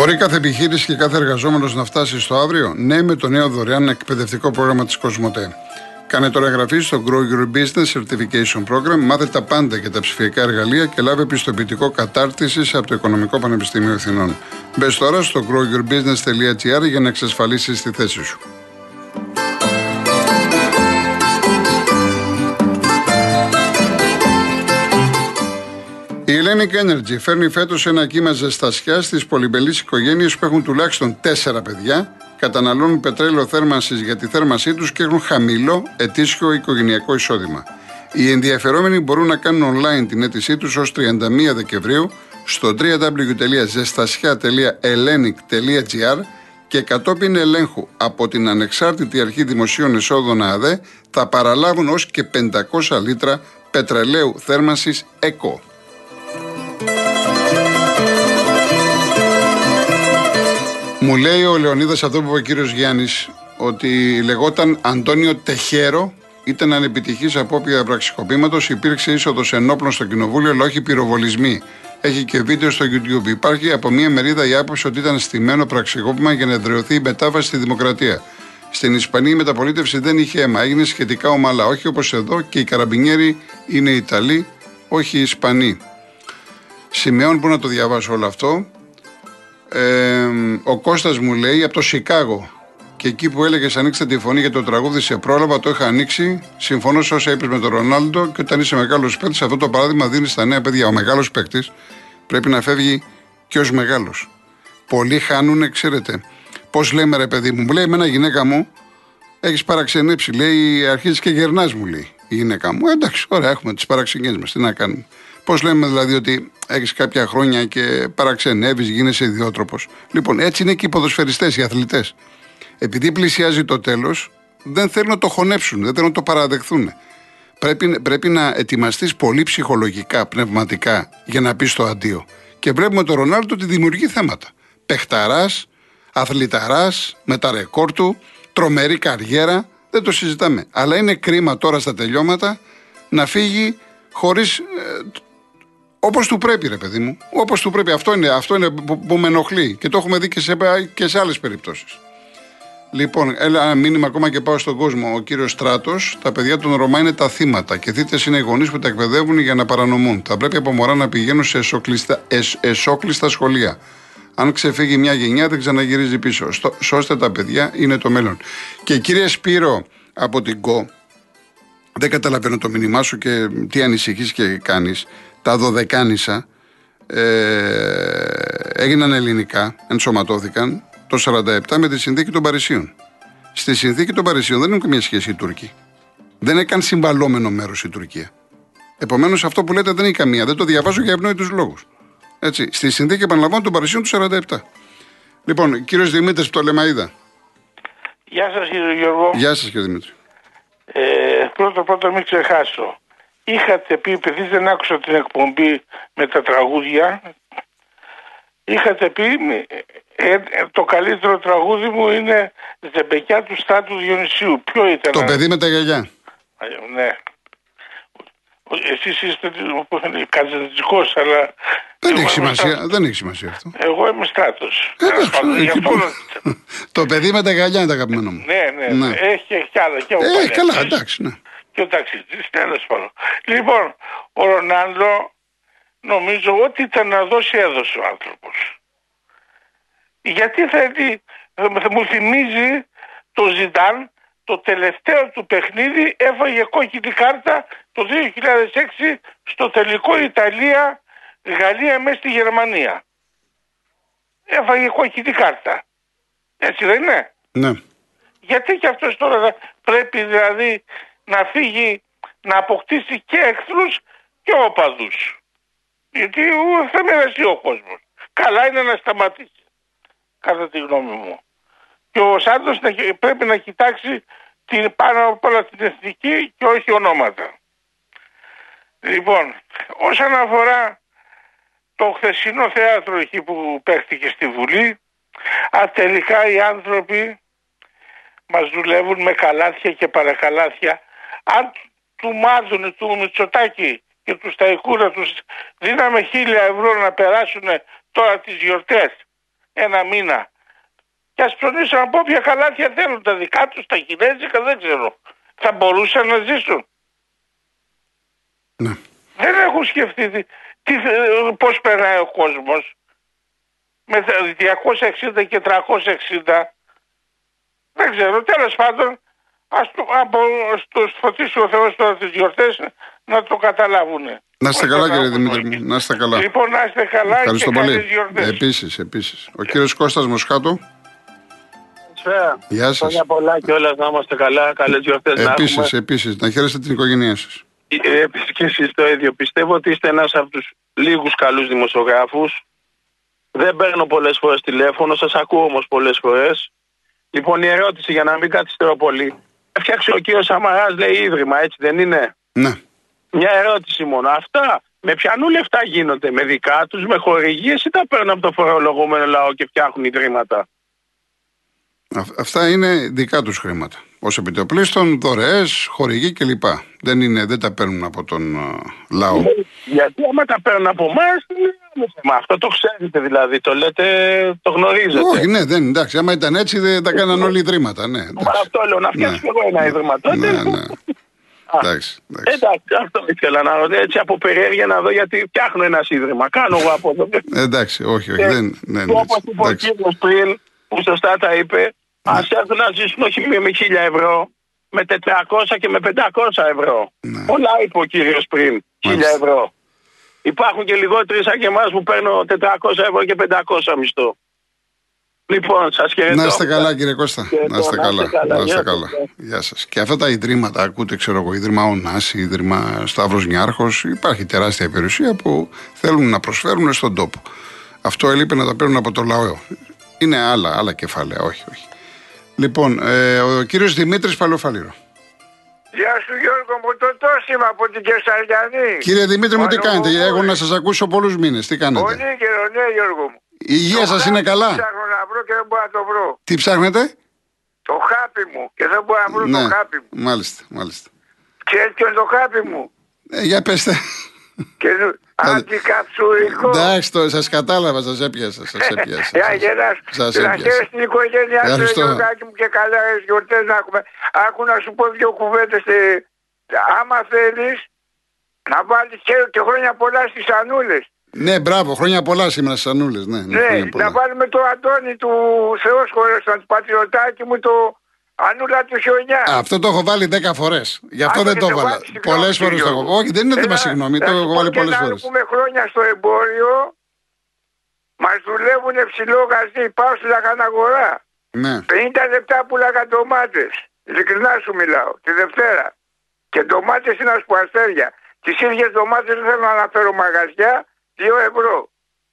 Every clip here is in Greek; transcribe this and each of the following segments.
Μπορεί κάθε επιχείρηση και κάθε εργαζόμενος να φτάσει στο αύριο; Ναι, με το νέο δωρεάν εκπαιδευτικό πρόγραμμα της Κοσμοτέ. Κάνε τώρα εγγραφή στο Grow Your Business Certification Program, μάθε τα πάντα και τα ψηφιακά εργαλεία και λάβε επιστοποιητικό κατάρτιση από το Οικονομικό Πανεπιστήμιο Εθνών. Μπες τώρα στο growyourbusiness.gr για να εξασφαλίσεις τη θέση σου. Η Hellenic Energy φέρνει φέτος ένα κύμα ζεστασιά στις πολυμπελείς οικογένειες που έχουν τουλάχιστον 4 παιδιά, καταναλώνουν πετρέλαιο θέρμανσης για τη θέρμανσή τους και έχουν χαμηλό ετήσιο οικογενειακό εισόδημα. Οι ενδιαφερόμενοι μπορούν να κάνουν online την αίτησή τους ως 31 Δεκεμβρίου στο www.zestasια.hellenic.gr και κατόπιν ελέγχου από την Ανεξάρτητη Αρχή Δημοσίων Εσόδων ΑΔΕ θα παραλάβουν ως και 500 λίτρα πετρελαίου θέρμανσης ΕΚΟ. Μου λέει ο Λεωνίδας αυτό που είπε ο κύριος Γιάννης, ότι λεγόταν Αντώνιο Τεχέρο, ήταν ανεπιτυχής απόπειρα πραξικοπήματος. Υπήρξε είσοδος ενόπλων στο κοινοβούλιο, αλλά όχι πυροβολισμοί. Έχει και βίντεο στο YouTube. Υπάρχει από μία μερίδα η άποψη ότι ήταν στημένο πραξικόπημα για να εδραιωθεί η μετάβαση στη δημοκρατία. Στην Ισπανία η μεταπολίτευση δεν είχε αίμα, έγινε σχετικά ομαλά. Όχι όπως εδώ και οι καραμπινιέροι είναι Ιταλοί, όχι οι Ισπανοί. Σημειώνω που να το διαβάσω όλο αυτό. Ε, ο Κώστας μου λέει από το Σικάγο και εκεί που έλεγες ανοίξτε τη φωνή για το τραγούδι σε πρόλαβα, το είχα ανοίξει. Συμφωνώ σε όσα είπες με τον Ρονάλντο και όταν είσαι μεγάλος παίκτης, αυτό το παράδειγμα δίνεις στα νέα παιδιά. Ο μεγάλος παίκτης πρέπει να φεύγει και ως μεγάλος. Πολλοί χάνουν, ξέρετε. Πώς λέμε, ρε παιδί μου, μου λέει εμένα γυναίκα μου, έχεις παραξενέψει. Λέει, αρχίζεις και γερνάς, μου λέει η γυναίκα μου. Εντάξει, ωραία, έχουμε τις παραξενιές μας. Τι να κάνουμε. Πώς λέμε δηλαδή ότι έχεις κάποια χρόνια και παραξενεύεις, γίνεσαι ιδιότροπος. Λοιπόν, έτσι είναι και οι ποδοσφαιριστές, οι αθλητές. Επειδή πλησιάζει το τέλος, δεν θέλουν να το χωνέψουν, δεν θέλουν να το παραδεχθούν. Πρέπει, πρέπει να ετοιμαστείς πολύ ψυχολογικά, πνευματικά για να πεις το αντίο. Και βλέπουμε τον Ρονάλντο ότι δημιουργεί θέματα. Πεχταρά, αθληταράς, με τα ρεκόρ του, τρομερή καριέρα, δεν το συζητάμε. Αλλά είναι κρίμα τώρα στα τελειώματα να φύγει χωρίς ε, Όπως του πρέπει, ρε παιδί μου. Όπως του πρέπει. Αυτό είναι, αυτό είναι που, που με ενοχλεί και το έχουμε δει και σε, και σε άλλες περιπτώσεις. Λοιπόν, ένα μήνυμα ακόμα και πάω στον κόσμο. Ο κύριος Στράτος, τα παιδιά των Ρωμά είναι τα θύματα και θύτε είναι οι γονείς που τα εκπαιδεύουν για να παρανομούν. Θα πρέπει από μωρά να πηγαίνουν σε εσόκλειστα, εσ, εσόκλειστα σχολεία. Αν ξεφύγει μια γενιά, δεν ξαναγυρίζει πίσω. Στο, σώστε τα παιδιά, είναι το μέλλον. Και κύριε Σπύρο από την ΚΟ, δεν καταλαβαίνω το μήνυμά σου και τι ανησυχείς και κάνεις τα δωδεκάνησα ε, έγιναν ελληνικά, ενσωματώθηκαν το 47 με τη συνθήκη των Παρισίων. Στη συνθήκη των Παρισίων δεν έχουν καμία σχέση οι Τούρκοι. Δεν είναι καν συμβαλόμενο μέρος η Τουρκία. Επομένως, αυτό που λέτε δεν έχει καμία. Δεν το διαβάζω για ευνόητους λόγους. Έτσι. Στη συνθήκη, επαναλαμβάνω, των Παρισίων του 47. Λοιπόν, κύριος Δημήτρης Πτολεμαίδα. Γεια σας, κύριε Γιώργο. Γεια σας, κύριε Δημήτρη. Ε, πρώτα, πρώτα, μην ξεχάσω είχατε πει, επειδή δεν άκουσα την εκπομπή με τα τραγούδια, είχατε πει ε, ε, το καλύτερο τραγούδι μου είναι «Ζεμπεκιά του Στάτου Διονυσίου». Ποιο ήταν; Το παιδί με τα γιαγιά. Ναι. Εσείς είστε καζαντικός, αλλά... Δεν έχει σημασία, δεν έχει σημασία αυτό. Εγώ είμαι στράτος. Ε, το παιδί με τα γυαλιά είναι το αγαπημένο μου. Ναι, ναι, ναι. Έχει και άλλα. Και ε, καλά, εντάξει, ναι και ο ταξιτζής τέλος πάντων. Λοιπόν, ο Ρονάλντο νομίζω ότι ήταν να δώσει έδωσε ο άνθρωπος. Γιατί θέλει, μου θυμίζει το Ζιντάν το τελευταίο του παιχνίδι έφαγε κόκκινη κάρτα το 2006 στο τελικό Ιταλία Γαλλία μέσα στη Γερμανία. Έφαγε κόκκινη κάρτα. Έτσι δεν είναι; Ναι. Γιατί και αυτός τώρα πρέπει δηλαδή να φύγει να αποκτήσει και εχθρούς και όπαδους. Γιατί θα μοιραστεί ο κόσμος. Καλά είναι να σταματήσει, κατά τη γνώμη μου. Και ο Σάντος πρέπει να κοιτάξει την, πάνω απ' όλα την εθνική και όχι ονόματα. Λοιπόν, όσον αφορά το χθεσινό θέατρο εκεί που παίχτηκε στη Βουλή, α, τελικά οι άνθρωποι μας δουλεύουν με καλάθια και παρακαλάθια αν του Μάρδουνε, του Μητσοτάκη και τους Σταϊκούρα τους δίναμε χίλια ευρώ να περάσουν τώρα τις γιορτές ένα μήνα και ας ψωνίσουν από όποια καλάθια θέλουν τα δικά τους, τα κινέζικα δεν ξέρω. Θα μπορούσαν να ζήσουν. Ναι. Δεν έχουν σκεφτεί τι, τι, πώς περνάει ο κόσμος με 260 και 360. Δεν ξέρω, τέλος πάντων ας το, από, στους φωτίσει ο Θεός τώρα τις γιορτές να το καταλάβουν. Να είστε καλά κύριε Δημήτρη μου, να είστε καλά. Λοιπόν, να είστε καλά Ευχαριστώ και πολύ. καλές γιορτές. Επίσης, επίσης. Ο κύριος Κώστας Μοσχάτου. Καλησπέρα. Γεια σας. Χρόνια πολλά και όλα να είμαστε καλά. Καλές γιορτές να έχουμε. Επίσης, επίσης. Να χαίρεστε την οικογένειά σας. Ε, Επίσης και εσείς το ίδιο. Πιστεύω ότι είστε ένας από τους λίγους καλούς δημοσιογράφους. Δεν παίρνω πολλές φορές τηλέφωνο, σας ακούω όμως πολλές φορές. Λοιπόν, η ερώτηση για να μην καθυστερώ πολύ. Έφτιαξε ο κύριος Σαμαράς, λέει ίδρυμα, έτσι δεν είναι; Ναι. Μια ερώτηση μόνο. Αυτά με ποιανού λεφτά γίνονται, με δικά τους, με χορηγίες ή τα παίρνουν από το φορολογούμενο λαό και φτιάχνουν ιδρύματα; Α- Αυτά είναι δικά τους χρήματα. Ως επιτοπλίστων, δωρεές, χορηγοί κλπ. Δεν, είναι, δεν τα παίρνουν από τον α, λαό. Γιατί άμα τα παίρνουν από εμάς, Μα αυτό το ξέρετε δηλαδή, το λέτε, το γνωρίζετε. Όχι, ναι, δεν εντάξει. Άμα ήταν έτσι, δεν τα κάναν όλοι ιδρύματα. Ναι, Μα εντάξει. αυτό λέω, να φτιάξω Ναι. εγώ ένα ίδρυμα τότε. Ναι, ναι. Εντάξει, εντάξει. Εντάξει, αυτό ήθελα να ρωτήσω έτσι από περιέργεια να δω γιατί φτιάχνω ένα ίδρυμα. Κάνω εγώ από εδώ. Εντάξει, όχι, όχι. Δεν, ναι, ναι, Όπως έτσι. είπε ο εντάξει. κύριος πριν, που σωστά τα είπε, ας έρθουν να ζήσουν όχι με 1000 ευρώ, με 400 και με 500 ευρώ. Ναι. Πολλά είπε ο κύριος πριν, 1000 Μάλιστα. ευρώ. Υπάρχουν και λιγότεροι σαν και εμάς που παίρνω 400 ευρώ και 500 μισθό. Λοιπόν, σας χαιρετώ. Να είστε καλά, κύριε Κώστα. Και Να είστε το- καλά. Να είστε Γεια καλά. σας. Γεια σας. Και αυτά τα ιδρύματα, ακούτε, ξέρω εγώ, Ίδρυμα Ωνάση, Ίδρυμα Σταύρος Νιάρχος, υπάρχει τεράστια περιουσία που θέλουν να προσφέρουν στον τόπο. Αυτό έλειπε να τα παίρνουν από το λαό. Είναι άλλα, άλλα κεφάλαια, όχι, όχι. Λοιπόν, ε, ο κύριος Δημήτρης Παλαιοφαλήρο. Γεια σου Γιώργο μου, το τόσημα από την Κεσαριανή. Κύριε Δημήτρη μου, τι Πάνω κάνετε, μου, έχω να σας ακούσω πολλούς μήνες. Τι κάνετε; Πολύ καιρό, ναι Γιώργο μου. Η υγεία Το σας είναι χάπι καλά; Ψάχνω να βρω και δεν μπορώ να το βρω. Τι ψάχνετε, Το χάπι μου και δεν μπορώ να βρω Ναι, το χάπι μου. μάλιστα, μάλιστα. Ξέρεις ποιο είναι το χάπι μου; Ε, για πέστε. Και αντικαψουρικό. Εντάξει, το, σας κατάλαβα, σας έπιασα, σας έπιασα. Για γελάς. Σας Να έπιασα. χαίρεσαι την οικογένειά σου, Ευχαριστώ. Γιώργακι μου και καλά γιορτές να έχουμε. Άκου να σου πω δύο κουβέντες. ε, Άμα θέλεις να βάλεις και, και χρόνια πολλά στις Ανούλες. Ναι, μπράβο, χρόνια πολλά σήμερα στις Ανούλες. Ναι, ναι, Ναι, χρόνια πολλά. να βάλουμε το Αντώνη του Θεός χωρέσαν, του πατριωτάκι μου, το Ανούλα του Χιονιά. Αυτό το έχω βάλει 10 φορές. Γι' αυτό Αν δεν το έχετε έβαλα. βάλει, συγγνώμη, Πολλέ φορές το Γιώργο. έχω. Όχι, δεν είναι θέμα Έλα, συγγνώμη, να το σου έχω πω βάλει και πολλές να φορές. πούμε χρόνια στο εμπόριο. Μας δουλεύουν ψηλό γαζί. Πάω στη λαχαναγορά. Ναι, 50 λεπτά πουλάγα ντομάτες. Ειλικρινά σου μιλάω. Τη Δευτέρα. Και ντομάτες είναι ασπουαστέρια. Τις ίδιες ντομάτες δεν θέλω να αναφέρω μαγαζιά. 2 ευρώ.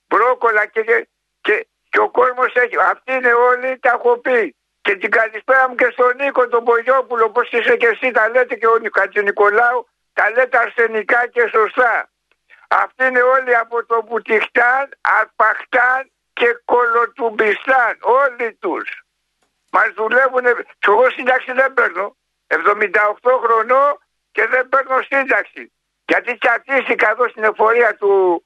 Μπρόκολα και, και, και, και ο κόσμος έχει. Αυτοί είναι όλοι, τα έχω πει. Και την καλησπέρα μου και στον Νίκο τον Πογιόπουλο, όπω είσαι και εσύ, τα λέτε και ο Νικολάου, τα λέτε αρσενικά και σωστά. Αυτοί είναι όλοι από το Μπουτιχτάν, Αρπαχτάν και Κολοτουμπιστάν. Όλοι τους. Μας δουλεύουν. Και εγώ σύνταξη δεν παίρνω. 78 χρονών και δεν παίρνω σύνταξη. Γιατί τσατίστηκα εδώ στην εφορία του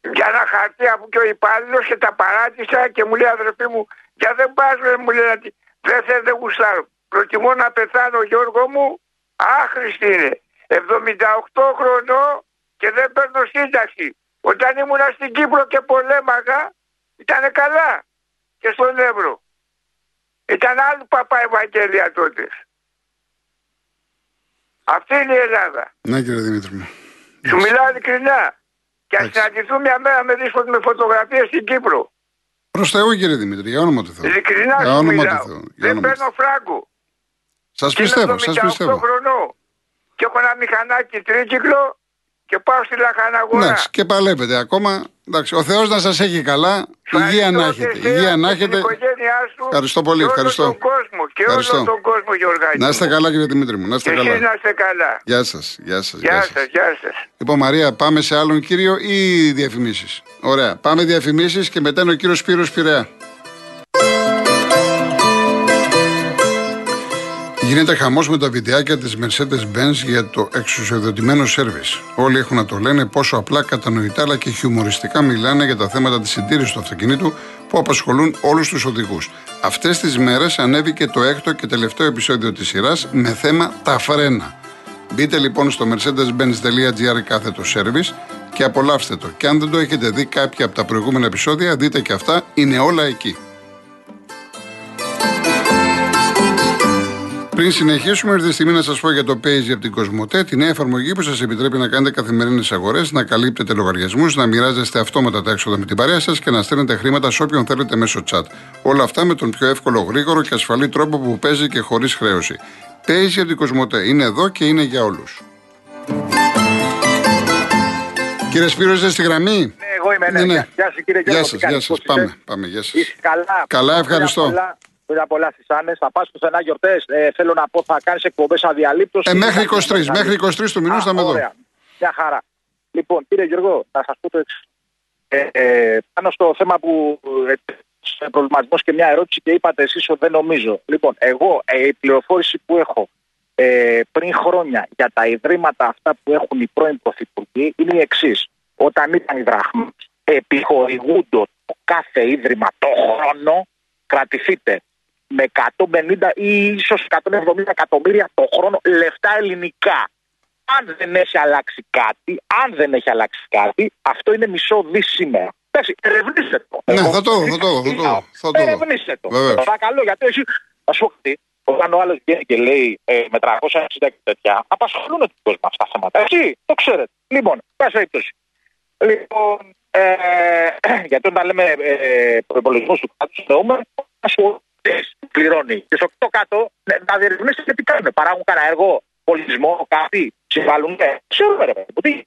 για ένα χαρτί από και ο υπάλληλος και τα παράτησα και μου λέει αδερφή μου, για δεν πας ρε», μου λέει ότι δεν θέλω δεν γουστάρω. Προτιμώ να πεθάνω Γιώργο μου, άχρηστη είναι. 78 χρονών και δεν παίρνω σύνταξη. Όταν ήμουνα στην Κύπρο και πολέμαγα, ήταν καλά. Και στον Εύρο. Ήταν άλλη παπά Ευαγγέλια τότε. Αυτή είναι η Ελλάδα. ναι, κύριε Δημήτρη μου. Σου μιλάω ειλικρινά. Και ας Εντάξει. συναντηθούμε μια μέρα με δύσκολη με φωτογραφίες στην Κύπρο. Προς Θεού, κύριε Δημήτρη, για όνομα του Θεού. Ειλικρινά Για σου όνομα μιλάω. του Θεού. Για Δεν όνομα του παίρνω φράγκο. Σας Και είμαι πιστεύω, σας 78 πιστεύω. χρονών. Και έχω ένα μηχανάκι τρίκυκλο και πάω στη λαχαναγορά. Εντάξει, και παλεύετε ακόμα. Εντάξει, ο Θεός να σας έχει καλά. Υγεία να Ευχαριστώ και έχετε. εσένα Υγεία να και την έχετε. οικογένειά σου Ευχαριστώ πολύ, και όλο ευχαριστώ. τον κόσμο, και Ευχαριστώ. όλο τον κόσμο, Γιωργάκη. Να είστε μου. καλά, κύριε Δημήτρη μου. Να Και είστε εσείς καλά. να είστε καλά. Γεια σας. Γεια σας. Γεια σας, γεια σας. Λοιπόν, Μαρία, πάμε σε άλλον κύριο ή διαφημίσεις; Ωραία. Πάμε διαφημίσεις και μετά είναι ο κύριος Σπύρος Πειραιά. Γίνεται χαμός με τα βιντεάκια της Mercedes-Benz για το εξουσιοδοτημένο σερβις. Όλοι έχουν να το λένε πόσο απλά κατανοητά αλλά και χιουμοριστικά μιλάνε για τα θέματα της συντήρησης του αυτοκινήτου που απασχολούν όλους τους οδηγούς. Αυτές τις μέρες ανέβηκε το έκτο και τελευταίο επεισόδιο της σειράς με θέμα τα φρένα. Μπείτε λοιπόν στο mercedes-benz.gr κάθετο service και απολαύστε το. Και αν δεν το έχετε δει κάποια από τα προηγούμενα επεισόδια, δείτε και αυτά, είναι όλα εκεί. Πριν συνεχίσουμε, ήρθε η στιγμή να σας πω για το Page από την Κοσμοτέ, τη νέα εφαρμογή που σας επιτρέπει να κάνετε καθημερινές αγορές, να καλύπτετε λογαριασμούς, να μοιράζεστε αυτόματα τα έξοδα με την παρέα σας και να στέλνετε χρήματα σε όποιον θέλετε μέσω chat. Όλα αυτά με τον πιο εύκολο, γρήγορο και ασφαλή τρόπο που παίζει και χωρίς χρέωση. Page από την Κοσμοτέ είναι εδώ και είναι για όλους. Κύριε Σπύρο, είστε στη γραμμή; Ναι, εγώ είμαι. Ναι, Ναι, ναι. Γεια σας, κύριε Γιώργο. Γεια σα, γεια σας. Πάμε, πάμε, γεια σας. Είσαι καλά. Καλά, ευχαριστώ. Χρόνια πολλά, Χρόνια πολλά στι Άνε. Θα πα πουθενά γιορτές. Ε, θέλω να πω, θα κάνεις εκπομπές αδιαλείπτως. Ε, μέχρι 23, μέχρι 23 του μηνός θα είμαι εδώ. Ωραία. Μια χαρά. Λοιπόν, κύριε Γιώργο, να σας πω το εξή. Ε, ε, πάνω στο θέμα που. Ε, προβληματισμός και μια ερώτηση και είπατε εσείς ότι δεν νομίζω. Λοιπόν, εγώ ε, η πληροφόρηση που έχω ε, πριν χρόνια για τα ιδρύματα αυτά που έχουν οι πρώην πρωθυπουργοί είναι η εξής. Όταν ήταν οι δραχμές επιχορηγούνται το κάθε ίδρυμα το χρόνο, κρατηθείτε με 150 ή ίσως 170 εκατομμύρια το χρόνο λεφτά ελληνικά. Αν δεν έχει αλλάξει κάτι, αν δεν έχει αλλάξει κάτι, αυτό είναι μισό δις σήμερα. Εντάξει, ερευνήστε το. Ναι, Εγώ- θα το δω, θα το δω, θα το δω, θα το δω. Ερευνήστε το. Βεβαίως. Παρακαλώ, γιατί εσύ, α πω κάτι, όταν ο άλλος βγαίνει και λέει ε, με 360 και τέτοια, απασχολούν τον κόσμο αυτά τα θέματα. Εσύ το ξέρετε. Λοιπόν, πάση περιπτώσει. Λοιπόν, ε, γιατί όταν λέμε ε, προπολογισμού του κράτους, εννοούμε ασχολητές που πληρώνει. Και στο το κάτω, ναι, να διερευνήσετε τι κάνουν. Παράγουν κανένα έργο, πολιτισμό, κάτι, συμβάλλουν. Ναι, ξέρουμε, ρε παιδί. μου, Τι,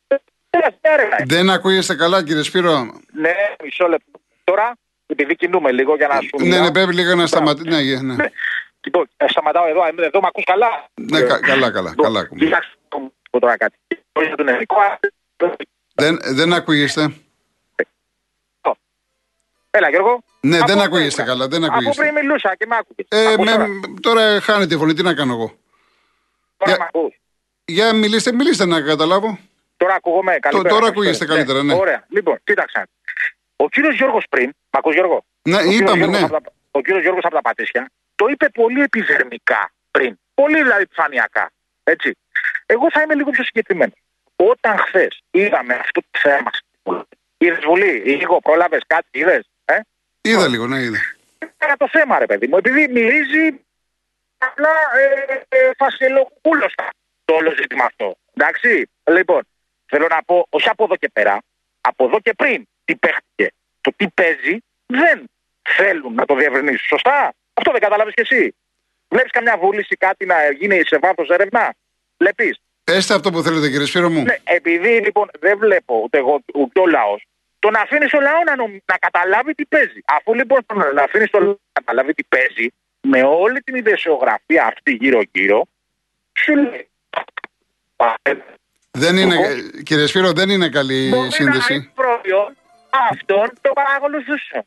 τι έρευνα είναι. Δεν ακούγεστε καλά, κύριε Σπύρο; Ναι, μισό λεπτό. Τώρα, επειδή κινούμε λίγο για να σου Ναι, μιλάω. ναι, πρέπει λίγο να σταματήσει. Ναι, ναι, ναι. Λοιπόν, ε, σταματάω εδώ, ε, εδώ με ακούς καλά; Ναι, κα- καλά, καλά, Λοιπόν, καλά ακούμε. Κοιτάξτε, να πω τώρα κάτι. Για τον ελληνικό Δεν, δεν ακούγεστε. Έλα Γιώργο. Ναι, Από δεν πριν, ακούγεστε ε, καλά, δεν Από ακούγεστε. πριν μιλούσα και με άκουγες. Ε, Ακούς με, τώρα. τώρα χάνετε η φωνή, τι να κάνω εγώ. Τώρα για- με ακούς. Για μιλήστε, μιλήστε να καταλάβω. Τώρα ακούγομαι καλύτερα. τώρα ακούγεστε καλύτερα, ναι. Ωραία. Λοιπόν, κοίταξε. Ο κύριος Γιώργος πριν, μ' ακούς Γιώργο; Ναι, Ο κύριος είπαμε, Γιώργος ναι. από τα- Ο κύριος Γιώργος από τα Πατήσια το είπε πολύ επιδερμικά πριν. Πολύ δηλαδή επιφανειακά. Έτσι. Εγώ θα είμαι λίγο πιο συγκεκριμένος. Όταν χθες είδαμε αυτό το θέμα. Είδες Βουλή, λίγο πρόλαβες κάτι, είδες; Ε; Είδα λίγο, ναι, είδα. για το θέμα, ρε παιδί μου. Επειδή μυρίζει απλά ε, ε, φασιλοκούλωστα το όλο ζήτημα αυτό. Εντάξει. Λοιπόν, θέλω να πω, όχι από εδώ και πέρα, από εδώ και πριν τι παίχτηκε. Το τι παίζει δεν θέλουν να το διευρυνήσουν. Σωστά. Αυτό δεν κατάλαβες κι εσύ. Βλέπεις καμιά βούληση κάτι να γίνει σε βάθος έρευνα; Βλέπεις. Πέστε αυτό που θέλετε, κύριε Σπύρο μου. Ναι, επειδή λοιπόν δεν βλέπω ούτε εγώ ούτε ο λαός, το να αφήνεις το λαό να, νομ- να καταλάβει τι παίζει. Αφού λοιπόν το να αφήνεις το λαό να καταλάβει τι παίζει, με όλη την ιδεσιογραφία αυτή γύρω-γύρω, σου λέει. Δεν είναι, κύριε Σπύρο, δεν είναι καλή Μπορεί να σύνδεση. είναι προϊόν αυτών των παρακολουθήσεων.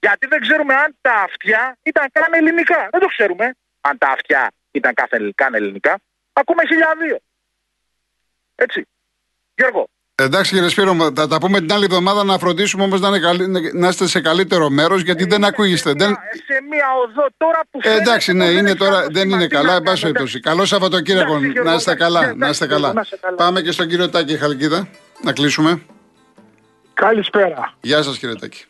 Γιατί δεν ξέρουμε αν τα αυτιά ήταν καν ελληνικά. Δεν το ξέρουμε. Αν τα αυτιά ήταν κάθε- καν ελληνικά. Ακούμε χιλιάδιο. Έτσι. Γιώργο, Εντάξει, κύριε Σπύρο, μου, θα τα πούμε την άλλη εβδομάδα να φροντίσουμε όμως να, είναι καλύ- να είστε σε καλύτερο μέρος, γιατί δεν ακούγεστε. σε Δεν... μια- σε μια οδό τώρα που Ε, φαίνεται εντάξει, ναι, πως είναι έχεις τώρα, άλλο δεν σήμα. είναι Τι καλά. να Εν πάση κάνω, περιπτώσει. Καλό Σαββατοκύριακο. Εντάξει, Γιώργο, Να είστε εντάξει, καλά. εντάξει, Να είστε Γιώργο, καλά. να είστε καλά. Πάμε και στον κύριο Τάκη Χαλκίδα να κλείσουμε. Καλησπέρα. Γεια σας, κύριε Τάκη.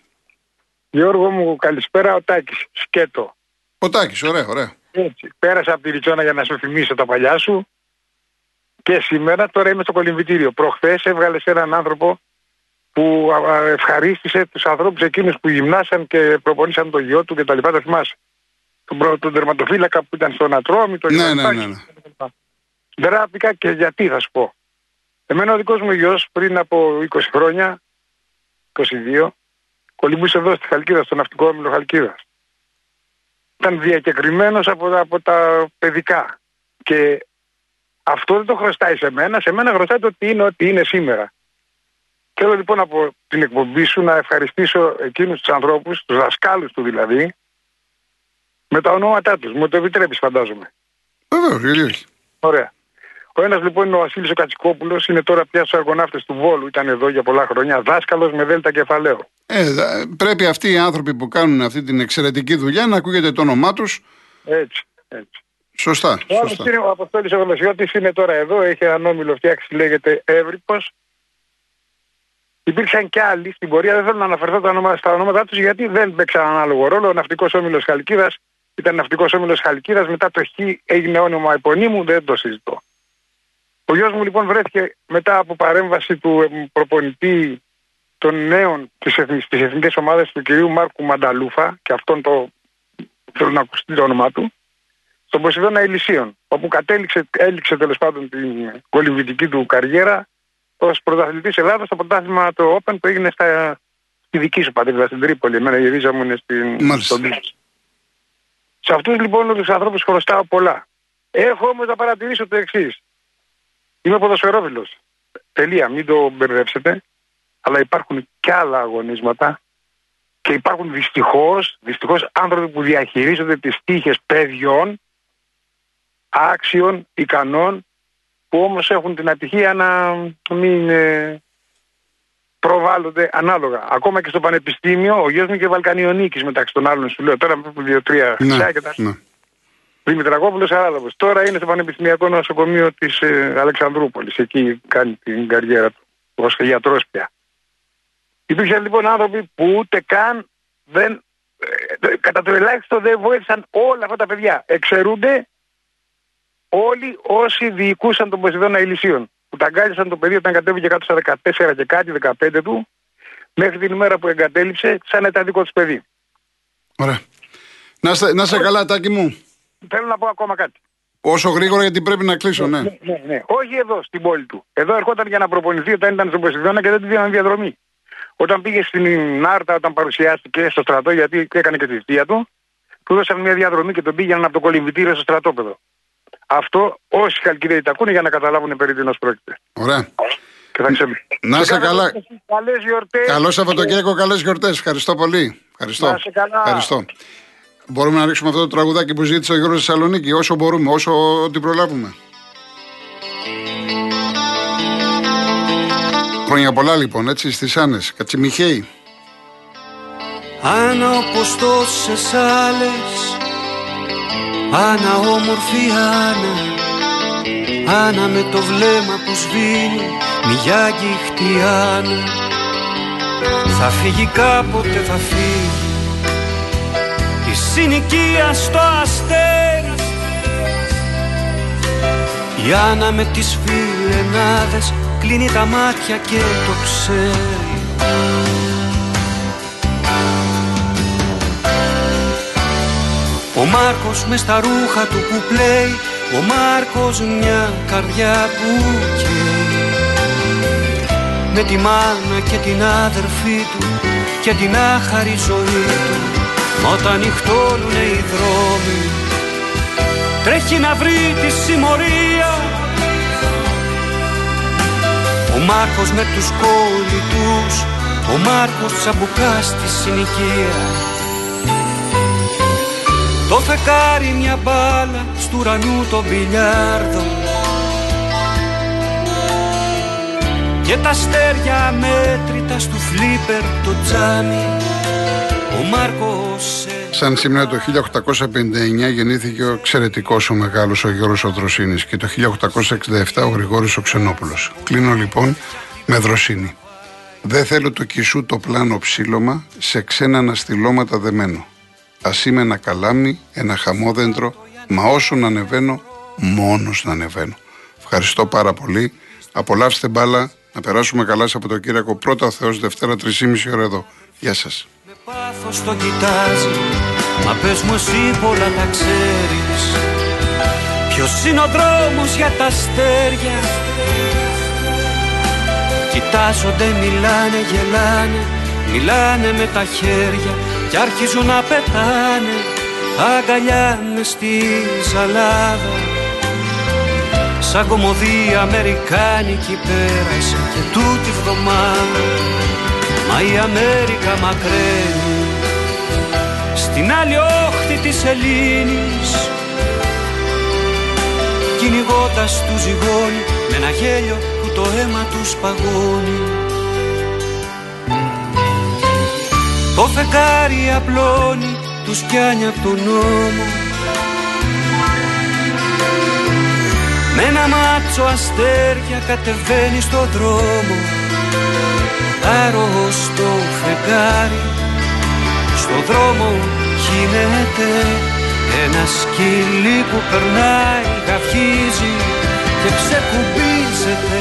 Γιώργο μου, καλησπέρα. Ο Τάκης, σκέτο. Ο Τάκης, ωραία, ωραία. Έτσι. Πέρασα από τη Ριτσόνα για να σου θυμίσω τα παλιά σου. Και σήμερα τώρα είμαι στο κολυμβητήριο. Προχθές έβγαλες έναν άνθρωπο που α, α, ευχαρίστησε τους ανθρώπους εκείνους που γυμνάσαν και προπονήσαν το γιο του κτλ. Τα θυμάσαι. Τον, προ- τον τερματοφύλακα που ήταν στον Ατρόμι, τον Ναι, ναι, Ιωαννάκη ναι, ναι. κτλ. Ντράπηκα και γιατί θα σου πω. Εμένα ο δικός μου γιος πριν από 20 χρόνια, 22, κολυμπούσε εδώ στη Χαλκίδα, στο ναυτικό όμιλο Χαλκίδας. Ήταν διακεκριμένος από, τα- από τα παιδικά. Και αυτό δεν το χρωστάει σε μένα. Σε μένα χρωστάει το ότι είναι ό,τι είναι σήμερα. Θέλω λοιπόν από την εκπομπή σου να ευχαριστήσω εκείνους τους ανθρώπους, τους δασκάλους του δηλαδή, με τα ονόματά τους. Μου το επιτρέπεις, φαντάζομαι. Βεβαίως, γιατί όχι. Ωραία. Ο ένας λοιπόν είναι ο Βασίλης ο Κατσικόπουλος, είναι τώρα πια στους αργοναύτες του Βόλου, ήταν εδώ για πολλά χρόνια, δάσκαλος με δέλτα κεφαλαίο. Ε, δα- πρέπει αυτοί οι άνθρωποι που κάνουν αυτή την εξαιρετική δουλειά να ακούγεται το όνομά τους. Έτσι. έτσι. Σωστά. Ο άλλος σωστά. είναι ο Αποστόλης Ευελοσιώτης, είναι τώρα εδώ, έχει έναν όμιλο φτιάξει, λέγεται Εύρυπος. Υπήρξαν και άλλοι στην πορεία, δεν θέλω να αναφερθώ τα ονόμα, στα ονόματά τους γιατί δεν παίξαν ανάλογο ρόλο. Ο ναυτικός όμιλος Χαλκίδας ήταν ναυτικός όμιλος Χαλκίδας, μετά το Χ έγινε όνομα επωνύμου, δεν το συζητώ. Ο γιος μου λοιπόν βρέθηκε μετά από παρέμβαση του εμ, προπονητή των νέων της, εθνικής, της εθνικής ομάδας του κυρίου Μάρκου Μανταλούφα και αυτόν το θέλω να ακουστεί το όνομά του στον Ποσειδώνα Ελυσίων, όπου κατέληξε, έληξε τέλος πάντων την κολυμβητική του καριέρα ως πρωταθλητής Ελλάδας στο πρωτάθλημα το Open που έγινε στα, στη δική σου πατρίδα, στην Τρίπολη. Εμένα η ρίζα μου είναι στην, Μάλιστα. στον Τύχη. Σε αυτούς λοιπόν τους ανθρώπους χρωστάω πολλά. Έχω όμως να παρατηρήσω το εξής. Είμαι ποδοσφαιρόφιλος. Τελεία, μην το μπερδέψετε. Αλλά υπάρχουν και άλλα αγωνίσματα και υπάρχουν δυστυχώς, δυστυχώς άνθρωποι που διαχειρίζονται τις τύχες παιδιών άξιων, ικανών που όμως έχουν την ατυχία να μην ε, προβάλλονται ανάλογα. Ακόμα και στο πανεπιστήμιο, ο γιος μου και Βαλκανιονίκης μεταξύ των άλλων σου λέω τώρα από δύο-τρία Ναι, χρυσά και τα ναι. Δημητρακόπουλος Αράλαβος. Τώρα είναι στο Πανεπιστημιακό Νοσοκομείο της ε, Αλεξανδρούπολης. Εκεί κάνει την καριέρα του ως γιατρός πια. Υπήρχαν λοιπόν άνθρωποι που ούτε καν δεν, ε, κατά το ελάχιστο δεν βοήθησαν όλα αυτά τα παιδιά. Εξαιρούνται όλοι όσοι διοικούσαν τον Ποσειδώνα Ηλυσίων. Που τα αγκάλιασαν το παιδί όταν κατέβηκε κάτω στα 14 και κάτι, 15 του, μέχρι την ημέρα που εγκατέλειψε, σαν να ήταν δικό τους παιδί. Ωραία. Να σε, να σε καλά, τάκι μου. Θέλω να πω ακόμα κάτι. Όσο γρήγορα γιατί πρέπει να κλείσω, ναι. Ναι, ναι, ναι. Όχι εδώ στην πόλη του. Εδώ ερχόταν για να προπονηθεί όταν ήταν στον Ποσειδώνα και δεν του δίνανε διαδρομή. Όταν πήγε στην Νάρτα, όταν παρουσιάστηκε στο στρατό, γιατί έκανε και τη θητεία του, του δώσαν μια διαδρομή και τον πήγαιναν από το κολυμβητήριο στο στρατόπεδο. Αυτό όσοι Χαλκιδέοι τα ακούνε για να καταλάβουν περί τίνος πρόκειται. Ωραία. Και θα ξέρουν. Να Και είσαι κάθε καλά. φορά Καλές γιορτές. Καλό Σαββατοκύριακο, καλές γιορτές. Ευχαριστώ πολύ. Ευχαριστώ. Να είσαι καλά. Ευχαριστώ. Μπορούμε να ρίξουμε αυτό το τραγουδάκι που ζήτησε ο Γιώργος Θεσσαλονίκη όσο μπορούμε, όσο ό,τι προλάβουμε. Χρόνια πολλά λοιπόν, έτσι, στις Άνες, Κατσιμιχαίη. Άννα όπως τόσες άλλες Άννα όμορφη Άννα Άννα με το βλέμμα που σβήνει Μια αγγιχτή Άννα. Θα φύγει κάποτε θα φύγει. Η συνοικία στο αστέρι Η Άννα με τις φιλενάδες Κλείνει τα μάτια και το ξέρει Ο Μάρκος μες στα ρούχα του που πλέει Ο Μάρκος μια καρδιά που καίει. Με τη μάνα και την άδερφή του Και την άχαρη ζωή του Μα όταν νυχτώνουνε οι δρόμοι Τρέχει να βρει τη συμμορία. Ο Μάρκος με τους κολλητούς Ο Μάρκος τσαμπουκά στη συνοικία το φεκάρι μια μπάλα στου ουρανού το μπιλιάρδο Και τα αστέρια μέτρητα στου φλίπερ το τζάμι Ο Μάρκος ε, Σαν σήμερα το 1859 γεννήθηκε ο εξαιρετικός ο μεγάλος ο Γιώργος ο Δροσίνης και το 1867 ο Γρηγόρης ο Ξενόπουλος. Κλείνω λοιπόν με δροσίνη. Δεν θέλω το κισού το πλάνο ψήλωμα σε ξένα αναστηλώματα δεμένο. Α είμαι ένα καλάμι, ένα χαμόδεντρο, μα όσο να ανεβαίνω, μόνος να ανεβαίνω. Ευχαριστώ πάρα πολύ. Απολαύστε μπάλα, να περάσουμε καλά από το Κύριακο πρώτα ο Θεός Δευτέρα 3,5 ώρα εδώ. Γεια σας. με πάθος το κοιτάζει Μα πες μου εσύ πολλά τα ξέρεις Ποιος είναι ο δρόμος για τα αστέρια; Κοιτάζονται, μιλάνε, γελάνε Μιλάνε με τα χέρια Κι αρχίζουν να πετάνε Αγκαλιά μες στη ζαλάδα Σαν κομμωδία αμερικάνικη πέρασε και τούτη βδομάδα. Μα η Αμέρικα μακραίνει Στην άλλη όχθη της Ελλήνης. Κυνηγώντας τους ζυγώνει με ένα γέλιο που το αίμα τους παγώνει. Το φεγγάρι απλώνει του πιάνει από τον νόμο. Με ένα μάτσο αστέρια κατεβαίνει στο δρόμο. Άρρωστο φεγγάρι στο δρόμο γίνεται ένα σκυλί που περνάει, καυχίζει και ξεκουμπίζεται